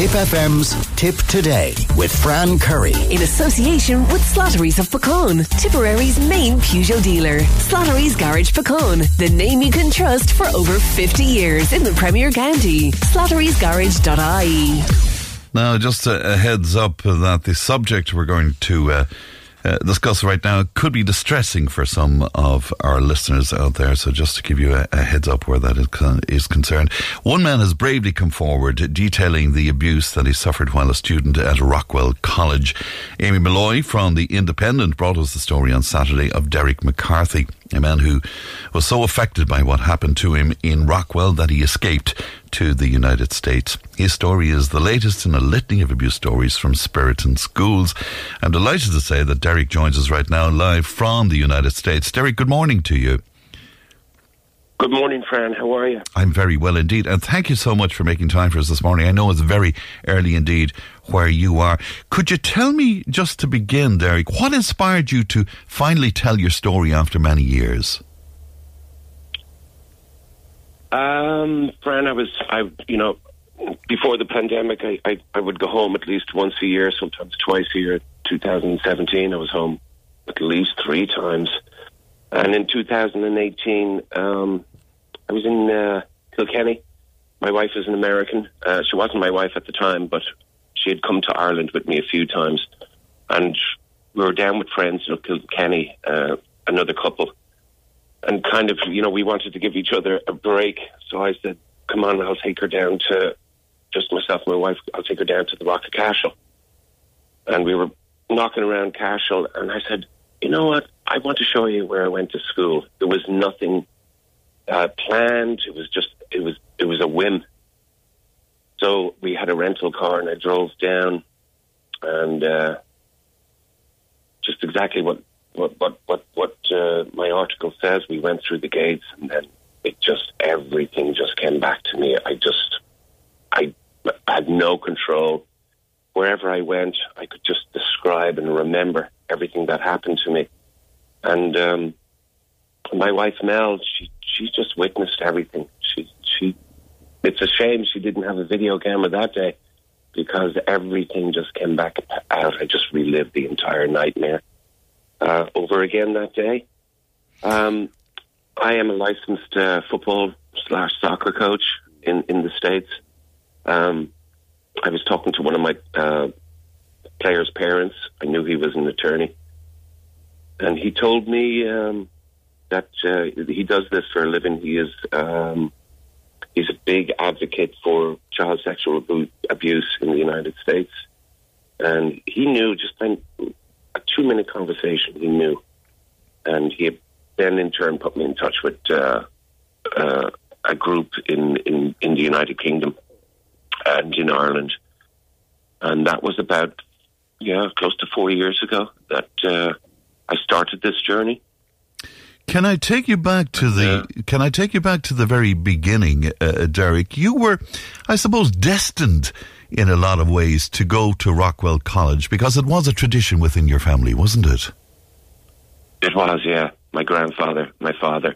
Tip FM's Tip Today with Fran Curry. In association with Slattery's of Puckane, Tipperary's main Peugeot dealer. Slattery's Garage Puckane, the name you can trust for over 50 years in the Premier County. Slattery'sGarage.ie. Now, just a, a heads up that the subject we're going to uh, uh, discuss right now could be distressing for some of our listeners out there. So just to give you a, a heads up where that is, con- is, concerned. One man has bravely come forward detailing the abuse that he suffered while a student at Rockwell College. Amy Molloy from The Independent brought us the story on Saturday of Derek McCarthy, a man who was so affected by what happened to him in Rockwell that he escaped to the United States. His story is the latest in a litany of abuse stories from Spiritan schools. I'm delighted to say that Derek joins us right now live from the United States. Derek, good morning to you. Good morning, Fran. How are you? I'm very well indeed. And thank you so much for making time for us this morning. I know it's very early indeed where you are. Could you tell me, just to begin, Derek, what inspired you to finally tell your story after many years? Um, Fran, I was, I, you know, before the pandemic, I, I, I would go home at least once a year, sometimes twice a year. 2017, I was home at least three times. And in 2018, um, I was in uh, Kilkenny. My wife is an American. Uh, she wasn't my wife at the time, but she had come to Ireland with me a few times. And we were down with friends in Kilkenny, uh, another couple. And kind of, you know, we wanted to give each other a break. So I said, come on, I'll take her down to, just myself and my wife, I'll take her down to the Rock of Cashel. And we were knocking around Cashel, and I said, you know what? I want to show you where I went to school. There was nothing uh, planned. It was just it was it was a whim. So we had a rental car, and I drove down, and uh, just exactly what what what what what uh, my article says. We went through the gates, and then it just everything just came back to me. I just I had no control. Wherever I went, I could just describe and remember everything that happened to me. And um, my wife Mel, she she just witnessed everything. She she. It's a shame she didn't have a video camera that day because everything just came back out. I just relived the entire nightmare uh, over again that day. Um, I am a licensed uh, football slash soccer coach in in the states. Um, I was talking to one of my uh, players' parents. I knew he was an attorney and he told me um, that uh, he does this for a living. He is um, he's a big advocate for child sexual abuse in the United States, and he knew just in a two minute conversation. He knew, and he then in turn put me in touch with uh, uh, a group in, in in the United Kingdom and in Ireland, and that was about yeah close to four years ago that. Uh, I started this journey. Can I take you back to the? Uh, can I take you back to the very beginning, uh, Derek? You were, I suppose, destined in a lot of ways to go to Rockwell College because it was a tradition within your family, wasn't it? It was, yeah. My grandfather, my father,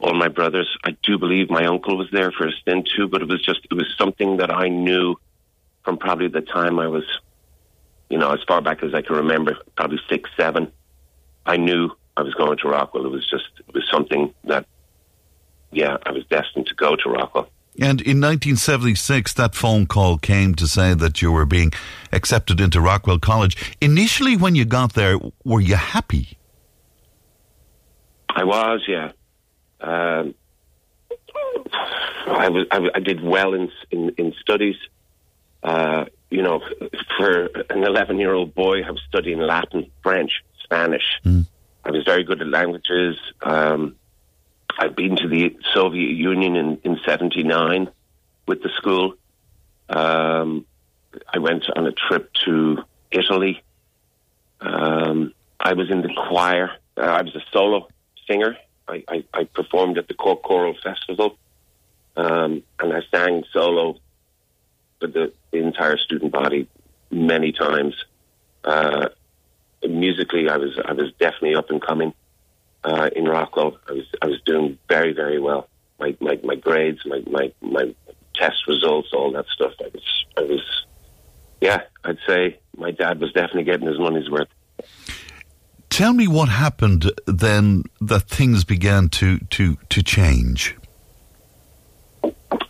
all my brothers. I do believe my uncle was there for a stint too, but it was just it was something that I knew from probably the time I was, you know, as far back as I can remember, probably six, seven I knew I was going to Rockwell. It was just it was something that, yeah, I was destined to go to Rockwell. And in 1976, that phone call came to say that you were being accepted into Rockwell College. Initially, when you got there, were you happy? I was, yeah. Um, I was. I, I, did well in in, in studies. Uh, you know, for an 11 year old boy, I was studying Latin, French, Spanish. Mm. I was very good at languages. Um, I'd been to the Soviet Union in, in 79 with the school. Um, I went on a trip to Italy. Um, I was in the choir. Uh, I was a solo singer. I, I, I performed at the Cork Choral Festival. Um, and I sang solo for the, the, entire student body many times. Uh, musically, I was I was definitely up and coming uh, in Rockwell. I was I was doing very very well. My my, my grades, my, my my test results, all that stuff. I was, I was, yeah, I'd say my dad was definitely getting his money's worth. Tell me what happened then that things began to to to change.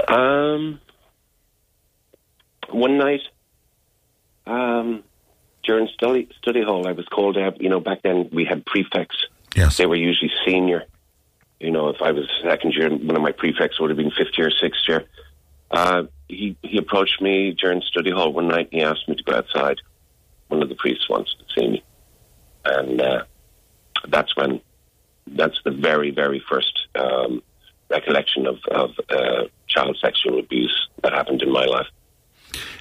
Um, one night, um, during study study hall, I was called out. You know, back then we had prefects. Yes. They were usually senior. You know, if I was second year, one of my prefects would have been fifth year, sixth year. Uh, he he approached me during study hall one night and he asked me to go outside. One of the priests wants to see me, and uh, that's when that's the very very first um, recollection of of uh, child sexual abuse that happened in my life.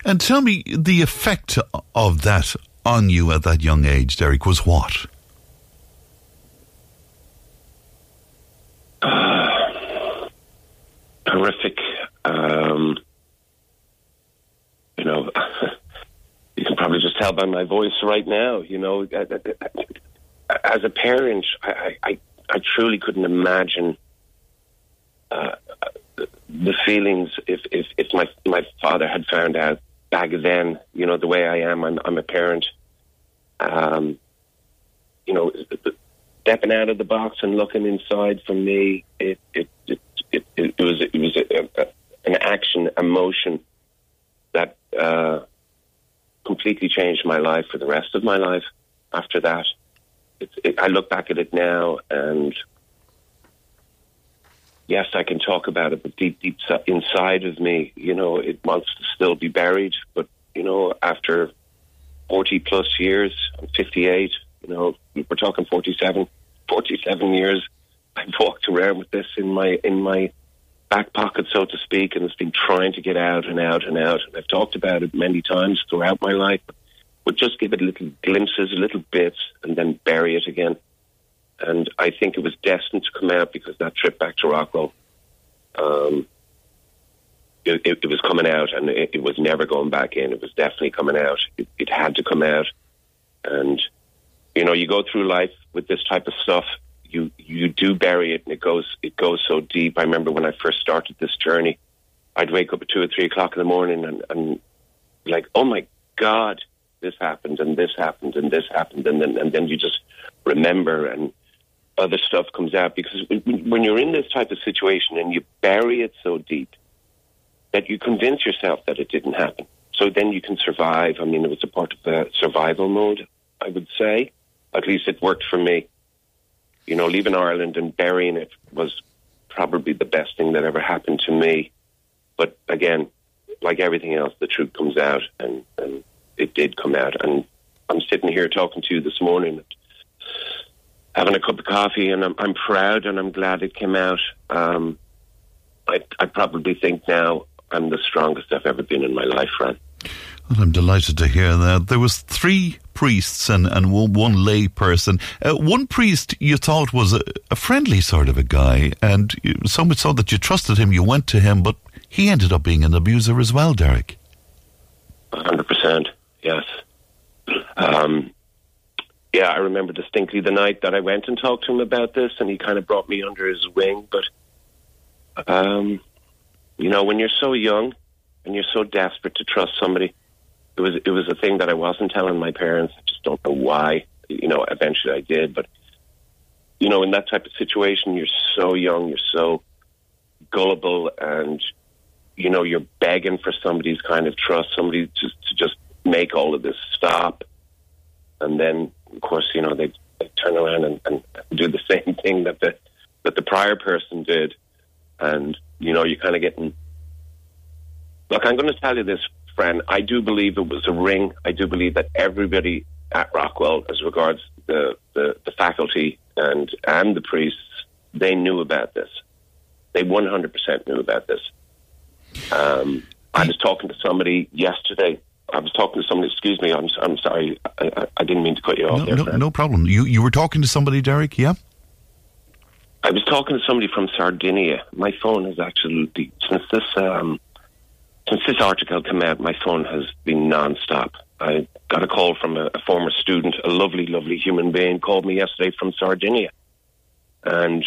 And tell me the effect of that on you at that young age, Derek, was what? horrific. Um, you know, you can probably just tell by my voice right now. You know, as a parent, I, I, I truly couldn't imagine uh, the feelings if, if, if my my father had found out back then. You know, the way I am, I'm, I'm a parent. Um, you know, stepping out of the box and looking inside for me, it it it, it, it was it was a, a, an action, emotion that uh, completely changed my life for the rest of my life. After that, it, I look back at it now, and yes, I can talk about it, but deep, deep inside of me, you know, it wants to still be buried. But you know, after forty plus years, I'm 58. You know, we're talking 47, 47 years. I've walked around with this in my in my back pocket, so to speak, and it's been trying to get out and out and out. And I've talked about it many times throughout my life, but just give it little glimpses, little bits, and then bury it again. And I think it was destined to come out because that trip back to Rockwell, um, it, it, was coming out, and it, it, was never going back in. It was definitely coming out. It, it had to come out, and you know, you go through life with this type of stuff. You you do bury it, and it goes it goes so deep. I remember when I first started this journey, I'd wake up at two or three o'clock in the morning, and, and like, oh my god, this happened, and this happened, and this happened, and then and then you just remember, and other stuff comes out because when you're in this type of situation and you bury it so deep that you convince yourself that it didn't happen. So then you can survive. I mean, it was a part of the survival mode, I would say. At least it worked for me. You know, leaving Ireland and burying it was probably the best thing that ever happened to me. But again, like everything else, the truth comes out, and, and it did come out. And I'm sitting here talking to you this morning, having a cup of coffee, and I'm, I'm proud and I'm glad it came out. Um, I, I probably think now I'm the strongest I've ever been in my life, Fran. Well, I'm delighted to hear that. There was three priests and, and one, lay person. Uh, one priest you thought was a, a, friendly sort of a guy, and so much so that you trusted him, you went to him, but he ended up being an abuser as well, Derek. 100%, yes. Um, yeah, I remember distinctly the night that I went and talked to him about this, and he kind of brought me under his wing. But, um, you know, when you're so young and you're so desperate to trust somebody, it was it was a thing that I wasn't telling my parents. I just don't know why. You know, eventually I did, but you know, in that type of situation, you're so young, you're so gullible, and you know, you're begging for somebody's kind of trust, somebody to, to just make all of this stop, and then, of course, you know, they, turn around and, and do the same thing that the that the prior person did, and you know, you're kind of getting. Look, I'm going to tell you this, friend, I do believe it was a ring. I do believe that everybody at Rockwell, as regards the, the, the faculty and and the priests, they knew about this. They 100% knew about this. Um, I was talking to somebody yesterday. I was talking to somebody. Excuse me. I'm I'm sorry. I, I didn't mean to cut you off. No, there, no, no problem. You you were talking to somebody, Derek? Yeah. I was talking to somebody from Sardinia. My phone has actually since this um, since this article came out, my phone has been non-stop. I got a call from a, a, former student, a lovely, lovely human being, called me yesterday from Sardinia, and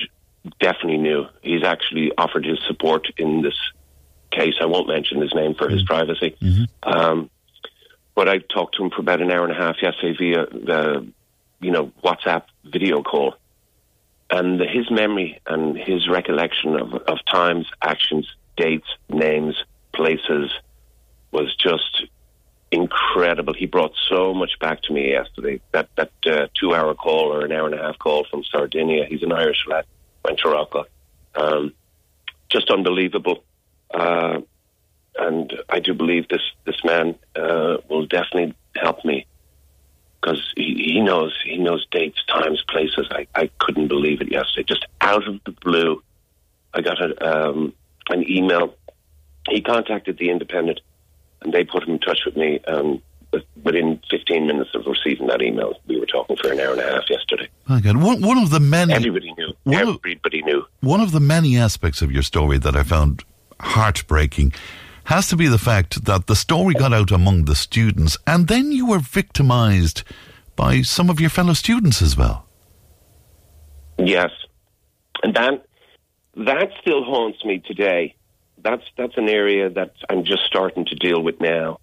definitely knew he's actually offered his support in this case. I won't mention his name for his privacy. Um, but I talked to him for about an hour and a half yesterday via the, you know, WhatsApp video call. And his memory and his recollection of, of times, actions, dates, names, places was just incredible. He brought so much back to me yesterday. That that uh, two hour call or an hour and a half call from Sardinia. He's an Irish lad, went to Rocca. Um, just unbelievable. Uh, and I do believe this this man uh, will definitely help me because he, he knows he knows dates, times, places. I, I couldn't believe it yesterday. Just out of the blue, I got a, um, an email. He contacted the Independent, and they put him in touch with me. Um, within 15 minutes of receiving that email, we were talking for an hour and a half yesterday. My God, one, one of the many Everybody knew. One of- Everybody knew. one of the many aspects of your story that I found heartbreaking has to be the fact that the story got out among the students, and then you were victimized by some of your fellow students as well. Yes, and that that still haunts me today. That's that's an area that I'm just starting to deal with now.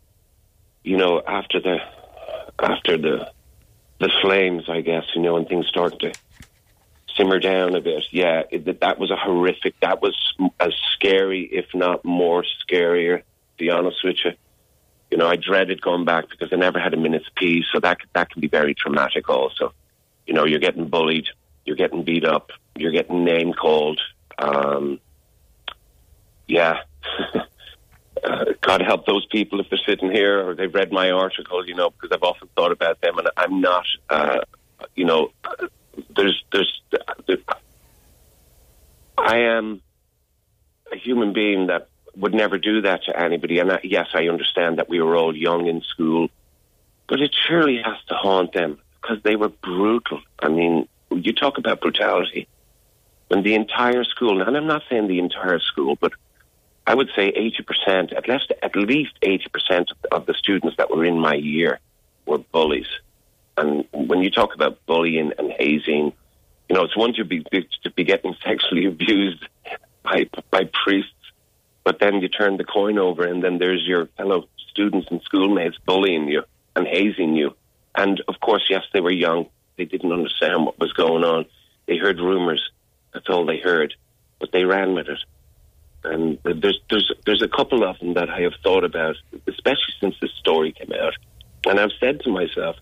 You know, after the after the the flames, I guess you know, and things start to simmer down a bit. Yeah, that- that was a horrific. That was as scary, if not more scarier. To be honest with you, you know, I dreaded going back because I never had a minute's peace. So that that can be very traumatic. Also, you know, you're getting bullied, you're getting beat up, you're getting name called. Um, yeah. uh, God help those people if they're sitting here or they've read my article, you know, because I've often thought about them, and I'm not, uh, you know, there's, there's, I am a human being that would never do that to anybody. And I, yes, I understand that we were all young in school, but it surely has to haunt them because they were brutal. I mean, you talk about brutality when the entire school, and I'm not saying the entire school, but I would say 80%, at least, at least 80% of the students that were in my year were bullies. And when you talk about bullying and hazing, you know, it's one to be, to be getting sexually abused by, by priests, but then you turn the coin over and then there's your fellow students and schoolmates bullying you and hazing you. And of course, yes, they were young. They didn't understand what was going on. They heard rumors. That's all they heard. But they ran with it. And there's there's there's a couple of them that I have thought about, especially since this story came out. And I've said to myself,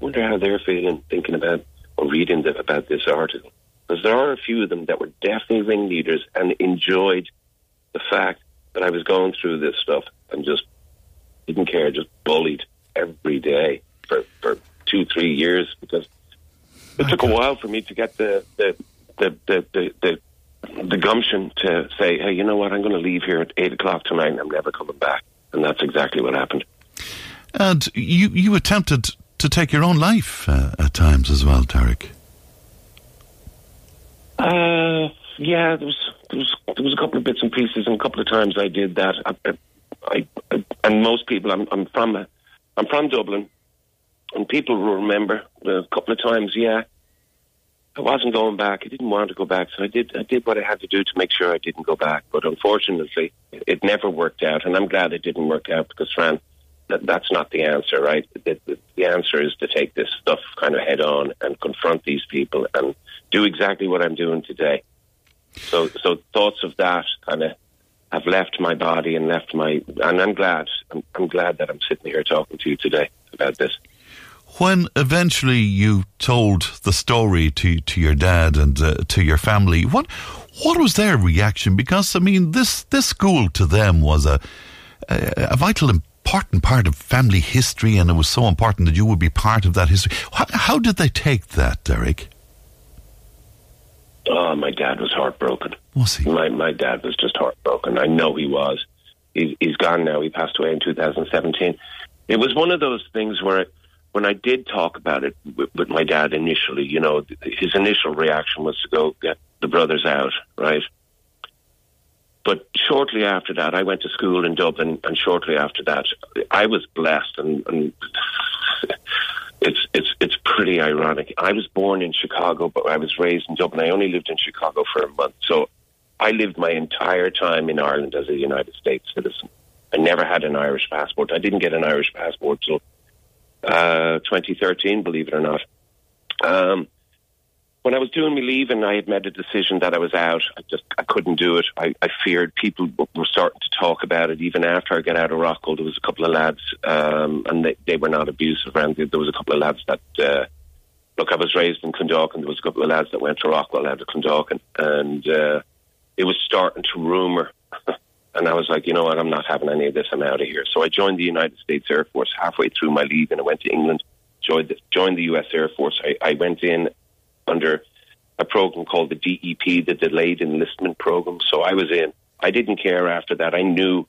wonder how they're feeling thinking about or reading the, about this article. Because there are a few of them that were definitely ringleaders and enjoyed the fact that I was going through this stuff and just didn't care, just bullied every day for, for two, three years because it took a while for me to get the the the the, the, the the gumption to say, hey, you know what, I'm going to leave here at eight o'clock tonight and I'm never coming back. And that's exactly what happened. And you, you attempted to take your own life uh, at times as well, Derek. Uh, yeah, there was, there was there was a couple of bits and pieces, and a couple of times I did that. I, I, I and most people, I'm I'm from a, I'm from Dublin, and people will remember a couple of times. Yeah, I wasn't going back. I didn't want to go back, so I did I did what I had to do to make sure I didn't go back. But unfortunately, it never worked out, and I'm glad it didn't work out because, Fran, that, that's not the answer, right? The, the, the answer is to take this stuff kind of head on and confront these people and do exactly what I'm doing today. So, so thoughts of that kind of have left my body and left my, and I'm glad. I'm, I'm glad that I'm sitting here talking to you today about this. When eventually you told the story to, to your dad and uh, to your family, what what was their reaction? Because I mean, this this school to them was a a, a vital, important part of family history, and it was so important that you would be part of that history. How, how did they take that, Derek? Oh, my dad was heartbroken. Was he? My my dad was just heartbroken. I know he was. He's he's gone now. He passed away in 2017. It was one of those things where when I did talk about it with, with my dad initially, you know, his initial reaction was to go get the brothers out, right? But shortly after that, I went to school in Dublin, and shortly after that, I was blessed, and, and it's it's it's pretty ironic. I was born in Chicago, but I was raised in Dublin. I only lived in Chicago for a month, so I lived my entire time in Ireland as a United States citizen. I never had an Irish passport. I didn't get an Irish passport till uh, 2013, believe it or not. Um, when I was doing my leave and I had made a decision that I was out. I just I couldn't do it. I, I feared people were starting to talk about it. Even after I got out of Rockwell, there was a couple of lads, um, and they, they were not abusive. And there was a couple of lads that uh, look. I was raised in Clondalkin. There was a couple of lads that went to Rockwell out of Clondalkin, and uh, it was starting to rumour. and I was like, you know what? I'm not having any of this. I'm out of here. So I joined the United States Air Force halfway through my leave, and I went to England. Joined the, joined the U.S. Air Force. I, I went in under a program called the DEP, the Delayed Enlistment Program. So I was in. I didn't care after that. I knew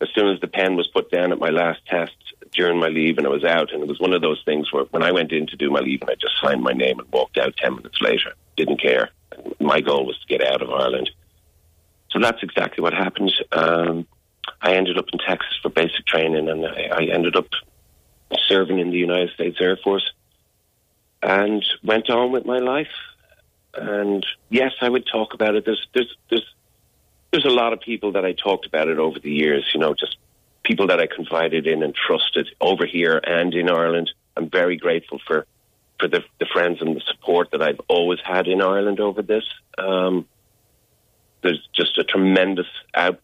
as soon as the pen was put down at my last test during my leave and I was out, and it was one of those things where when I went in to do my leave and I just signed my name and walked out 10 minutes later, didn't care. My goal was to get out of Ireland. So that's exactly what happened. Um, I ended up in Texas for basic training and I, I ended up serving in the United States Air Force and went on with my life. And yes, I would talk about it. There's there's there's there's a lot of people that I talked about it over the years. You know, just people that I confided in and trusted over here and in Ireland. I'm very grateful for for the, the friends and the support that I've always had in Ireland over this. Um, there's just a tremendous out.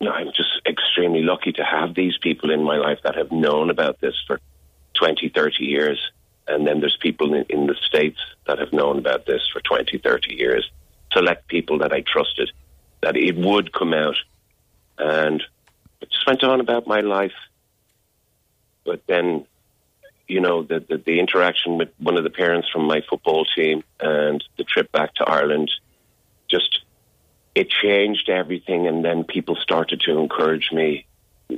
I'm just extremely lucky to have these people in my life that have known about this for 20, 30 years. And then there's people in, in the States that have known about this for 20, 30 years. Select people that I trusted that it would come out. And I just went on about my life. But then, you know, the, the, the interaction with one of the parents from my football team and the trip back to Ireland just it changed everything and then people started to encourage me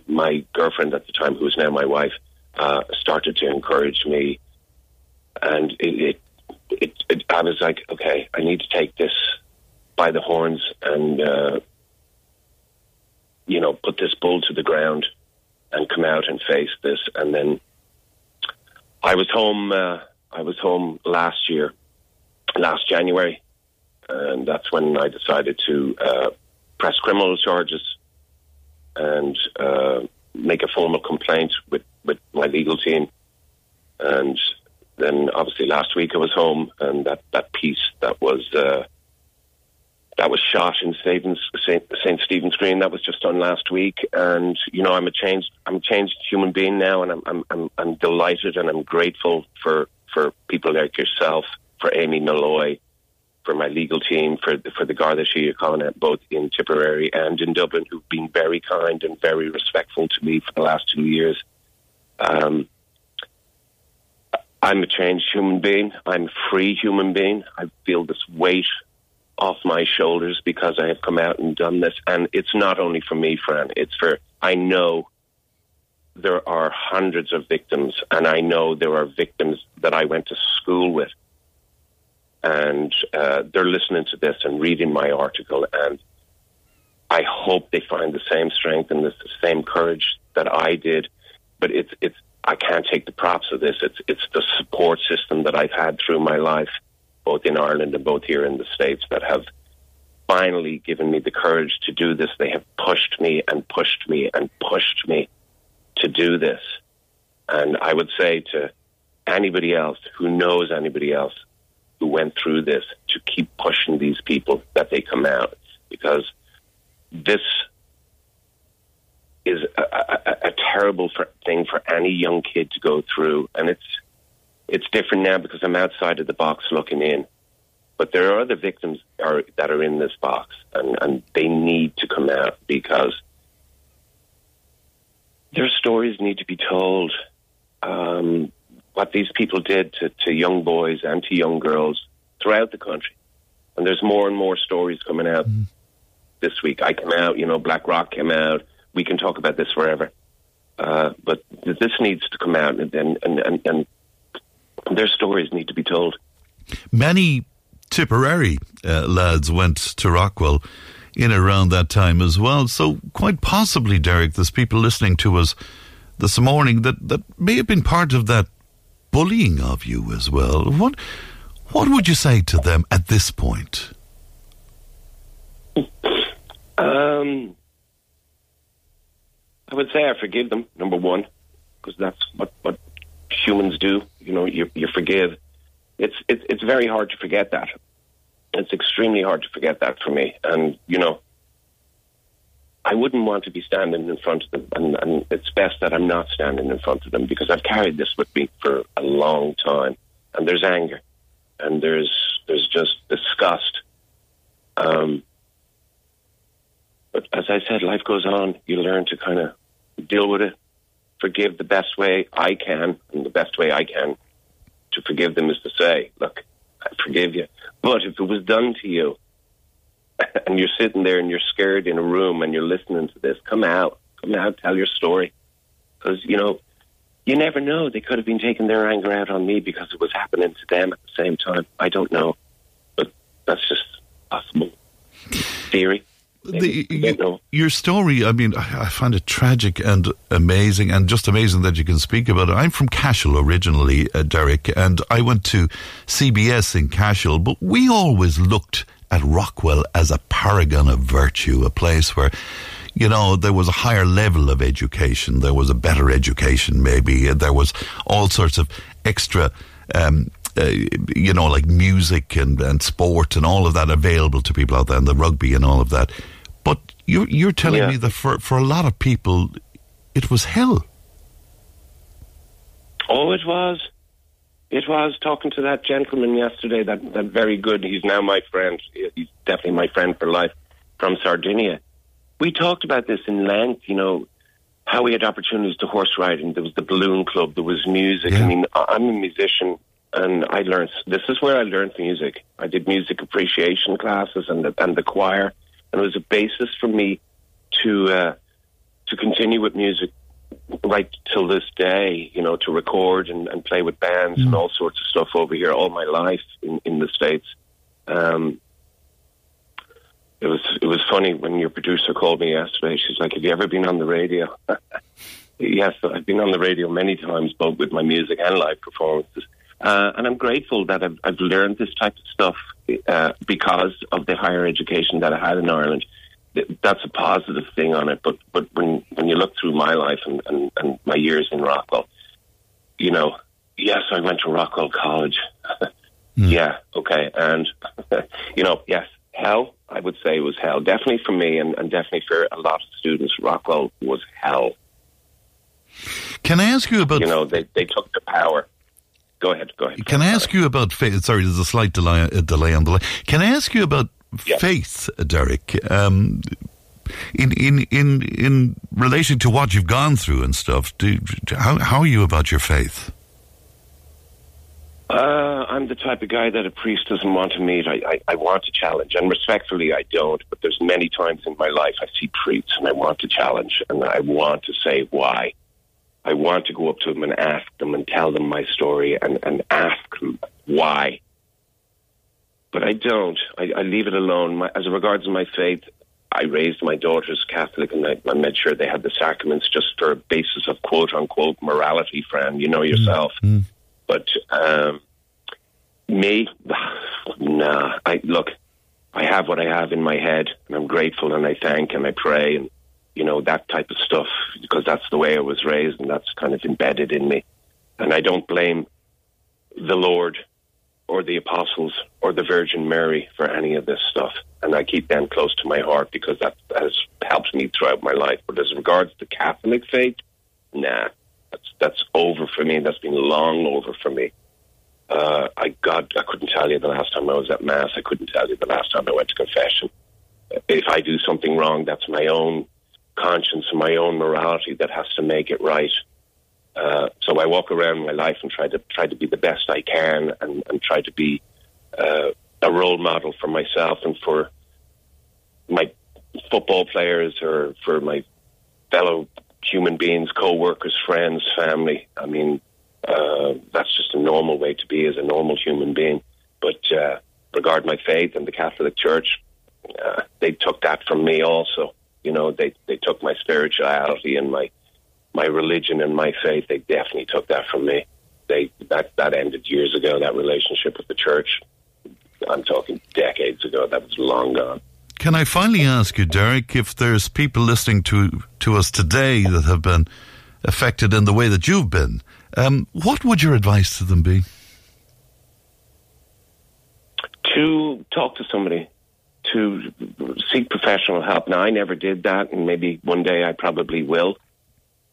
my girlfriend at the time who is now my wife uh, started to encourage me, and it, it, it, it, I was like, okay, I need to take this by the horns and uh, you know put this bull to the ground and come out and face this. And then I was home. Uh, I was home last year, last January, and that's when I decided to uh, press criminal charges and uh, make a formal complaint with with my legal team. And then obviously last week I was home, and that that piece that was uh, that was shot in Saint, Saint Stephen's Green. That was just done last week, and you know I'm a changed I'm a changed human being now, and I'm I'm I'm, I'm delighted and I'm grateful for for people like yourself, for Amy Molloy, for my legal team, for the, for the Garda Síochána, both in Tipperary and in Dublin, who've been very kind and very respectful to me for the last two years. Um, I'm a changed human being. I'm a free human being. I feel this weight off my shoulders because I have come out and done this. And it's not only for me, Fran. It's for, I know there are hundreds of victims, and I know there are victims that I went to school with. And uh, they're listening to this and reading my article. And I hope they find the same strength and the same courage that I did but it's it's I can't take the props of this. It's it's the support system that I've had through my life, both in Ireland and both here in the States, that have finally given me the courage to do this. They have pushed me and pushed me and pushed me to do this. And I would say to anybody else who knows anybody else who went through this to keep pushing these people that they come out because this is a, a, a terrible for, thing for any young kid to go through, and it's it's different now because I'm outside of the box looking in. But there are other victims are, that are in this box, and, and they need to come out because their stories need to be told. Um, what these people did to, to young boys and to young girls throughout the country. And there's more and more stories coming out mm. this week. I came out, you know, Blackrock came out, we can talk about this forever. Uh, but this needs to come out, and, and, and, and their stories need to be told. Many Tipperary uh, lads went to Rockwell in around that time as well. So, quite possibly, Derek, there's people listening to us this morning that, that may have been part of that bullying of you as well. What what would you say to them at this point? Um, I would say I forgive them. Number one, because that's what what humans do. You know, you you forgive. It's it's it's very hard to forget that. It's extremely hard to forget that for me. And you know, I wouldn't want to be standing in front of them, and, and it's best that I'm not standing in front of them because I've carried this with me for a long time. And there's anger, and there's there's just disgust. Um, but as I said, life goes on. You learn to kind of deal with it, forgive the best way I can, and the best way I can to forgive them is to say, "Look, I forgive you." But if it was done to you, and you're sitting there and you're scared in a room and you're listening to this, come out, come out, tell your story, because you know you never know. They could have been taking their anger out on me because it was happening to them at the same time. I don't know, but that's just possible theory the, you, your story, I mean, I, find it tragic and amazing, and just amazing that you can speak about it. I'm from Cashel originally, uh, Derek, and I went to CBS in Cashel, but we always looked at Rockwell as a paragon of virtue, a place where you know, there was a higher level of education. There was a better education, maybe. There was all sorts of extra um, uh, you know, like music and, and sport and all of that available to people out there, and the rugby and all of that. But you're, you're telling yeah. me that for, for a lot of people, it was hell. Oh, it was. It was talking to that gentleman yesterday. That that very good. He's now my friend. He's definitely my friend for life from Sardinia. We talked about this in length. You know how we had opportunities to horse riding. There was the balloon club. There was music. Yeah. I mean, I'm a musician, and I learned. This is where I learned music. I did music appreciation classes and the, and the choir and it was a basis for me to uh, to continue with music right till this day. You know, to record and, and play with bands mm. and all sorts of stuff over here all my life in, in the states. Um, it was it was funny when your producer called me yesterday. She's like, "Have you ever been on the radio?" yes, I've been on the radio many times, both with my music and live performances. Uh, and I'm grateful that I've, I've learned this type of stuff uh, because of the higher education that I had in Ireland. That's a positive thing on it. But but when when you look through my life and, and, and my years in Rockwell, you know, yes, I went to Rockwell College. mm. Yeah, okay, and you know, yes, hell. I would say was hell. Definitely for me, and, and definitely for a lot of students, Rockwell was hell. Can I ask you about? You know, they they took the power go ahead. Go ahead. Can I ask you about faith? Sorry, there's a slight delay, a delay on the line. Can I ask you about yeah. faith, Derek? Um, in in in in relation to what you've gone through and stuff, do, how how are you about your faith? Uh, I'm the type of guy that a priest doesn't want to meet. I, I, I want to challenge, and respectfully, I don't. But there's many times in my life I see priests, and I want to challenge, and I want to say why. I want to go up to them and ask them and tell them my story and, and ask them why. But I don't. I, I leave it alone. My, as regards my faith, I raised my daughters Catholic and I, I, made sure they had the sacraments just for a basis of quote unquote morality, friend. You know yourself. Mm-hmm. But um, me, nah. I look. I have what I have in my head, and I'm grateful, and I thank, and I pray, and you know, that type of stuff because that's the way I was raised and that's kind of embedded in me. And I don't blame the Lord or the apostles or the Virgin Mary for any of this stuff. And I keep them close to my heart because that has helped me throughout my life. But as regards the Catholic faith, nah, that's that's over for me. That's been long over for me. Uh, I God, I couldn't tell you the last time I was at mass. I couldn't tell you the last time I went to confession. If I do something wrong, that's my own conscience and my own morality that has to make it right. Uh, so I walk around my life and try to try to be the best I can and, and try to be uh, a role model for myself and for my football players or for my fellow human beings, co-workers, friends, family. I mean, uh, that's just a normal way to be as a normal human being. But uh, regard my faith and the Catholic Church, uh, they took that from me also. You know, they they took my spirituality and my my religion and my faith. They definitely took that from me. They that that ended years ago. That relationship with the church. I'm talking decades ago. That was long gone. Can I finally ask you, Derek, if there's people listening to, to us today that have been affected in the way that you've been, um, what would your advice to them be? To talk to somebody, to seek professional help. Now, I never did that, and maybe one day I probably will.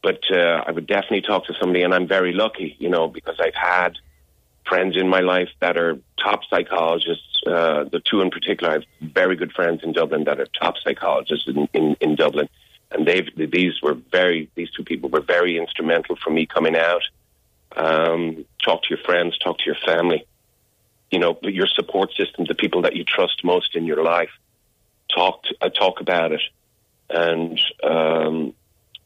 But uh, I would definitely talk to somebody, and I'm very lucky, you know, because I've had friends in my life that are top psychologists. Uh, the two in particular, I have very good friends in Dublin that are top psychologists in, in, in Dublin, and they've these were very these two people were very instrumental for me coming out. Um, talk to your friends, talk to your family, you know, your support system, the people that you trust most in your life. Talk to, uh, talk about it, and um,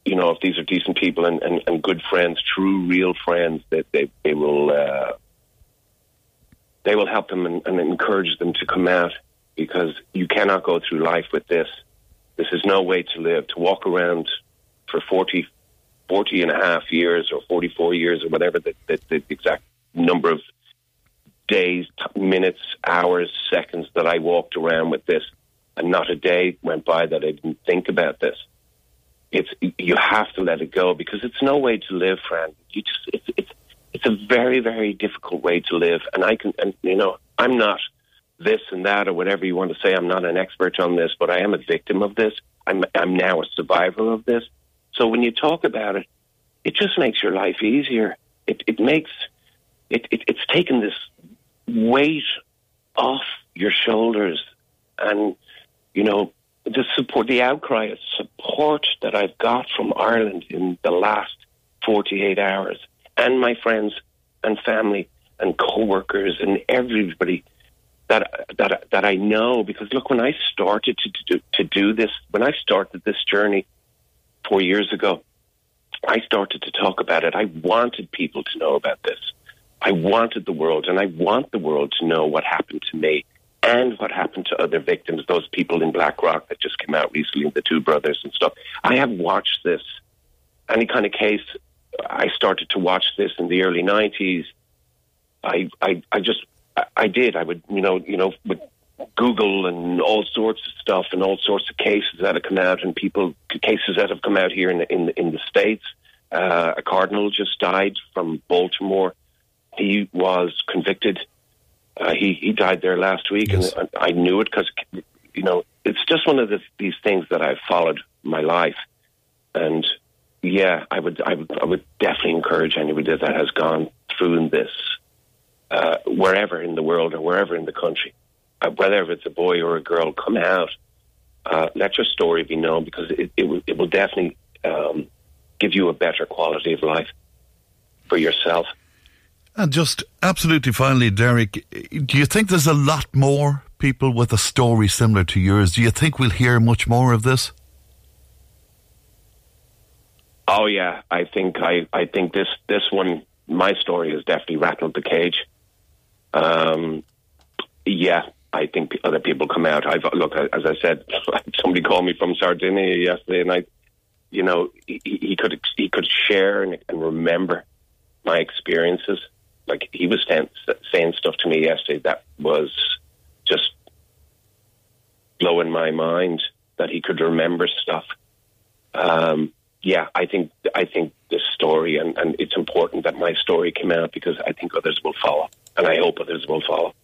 you know, if these are decent people and, and, and good friends, true, real friends, that they, they will uh, they will help them and, and encourage them to come out because you cannot go through life with this. This is no way to live. To walk around for 40, 40 and a half years or 44 years or whatever the, the, the exact number of days, minutes, hours, seconds that I walked around with this, and not a day went by that I didn't think about this it's you have to let it go because it's no way to live, friend. You just it's it's it's a very very difficult way to live, and I can and you know I'm not this and that or whatever you want to say. I'm not an expert on this, but I am a victim of this. I'm I'm now a survivor of this. So when you talk about it, it just makes your life easier. It it makes it, it it's taken this weight off your shoulders, and you know the support, the outcry of support that I've got from Ireland in the last 48 hours, and my friends and family and co-workers and everybody that that that I know. Because look, when I started to do, to do this, when I started this journey four years ago, I started to talk about it. I wanted people to know about this. I wanted the world, and I want the world to know what happened to me and what happened to other victims, those people in Blackrock that just came out recently, the two brothers and stuff. I have watched this. Any kind of case, I started to watch this in the early 90s. I, I, I just, I did. I would, you know, you know, with Google and all sorts of stuff and all sorts of cases that have come out and people, cases that have come out here in the, in the, in the States. Uh, a cardinal just died from Baltimore. He was convicted uh, he he died there last week, yes. and I, I knew it because you know it's just one of the, these things that I've followed my life, and yeah, I would I would I would definitely encourage anybody that has gone through this, uh, wherever in the world or wherever in the country, uh, whether it's a boy or a girl, come out, uh, let your story be known because it it will, it will definitely um, give you a better quality of life for yourself. And just absolutely finally, Derek, do you think there's a lot more people with a story similar to yours? Do you think we'll hear much more of this? Oh yeah, I think I, I think this this one my story has definitely rattled the cage. Um, yeah, I think other people come out. I've look as I said, somebody called me from Sardinia yesterday, and I, you know, he, he could he could share and, and remember my experiences like he was saying, saying stuff to me yesterday that was just blowing my mind that he could remember stuff. Um, yeah, I think I think this story and, and it's important that my story came out because I think others will follow, and I hope others will follow.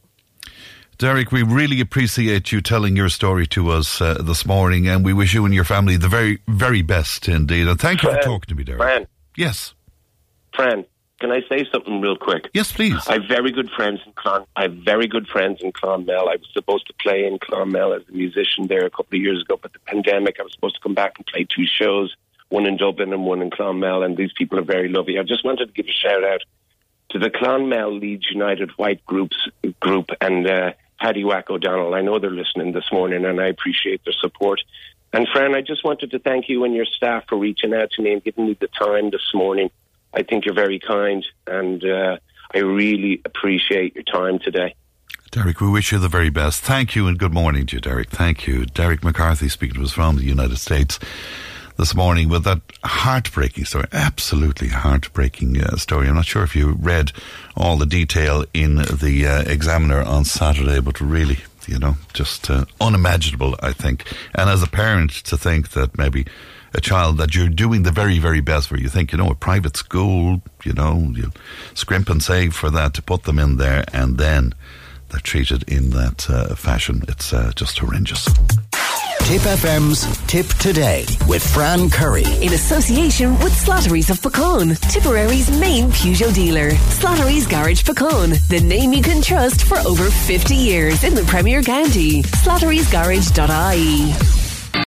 Derek, we really appreciate you telling your story to us uh, this morning, and we wish you and your family the very, very best indeed. And thank you for talking to me, Derek. Fran. Yes. Fran, can I say something real quick? Yes, please. I have very good friends in Clon. I have very good friends in Clonmel. I was supposed to play in Clonmel as a musician there a couple of years ago, but the pandemic, I was supposed to come back and play two shows, one in Dublin and one in Clonmel, and these people are very lovely. I just wanted to give a shout out to the Clonmel Leeds United White Groups group and uh, Paddy Wack O'Donnell. I know they're listening this morning, and I appreciate their support. And Fran, I just wanted to thank you and your staff for reaching out to me and giving me the time this morning I think you're very kind, and uh, I really appreciate your time today. Derek, we wish you the very best. Thank you and good morning to you, Derek. Thank you. Derek McCarthy speaking to us from the United States this morning with that heartbreaking story, absolutely heartbreaking uh, story. I'm not sure if you read all the detail in the uh, Examiner on Saturday, but really you know, just uh, unimaginable, I think. And as a parent, to think that maybe a child that you're doing the very, very best for, you think, you know, a private school, you know, you scrimp and save for that to put them in there, and then they're treated in that uh, fashion. It's uh, just horrendous. Tip FM's Tip Today with Fran Curry. In association with Slattery's of Puckane, Tipperary's main Peugeot dealer. Slattery's Garage Puckane, the name you can trust for over 50 years in the Premier County. Slattery'sGarage.ie.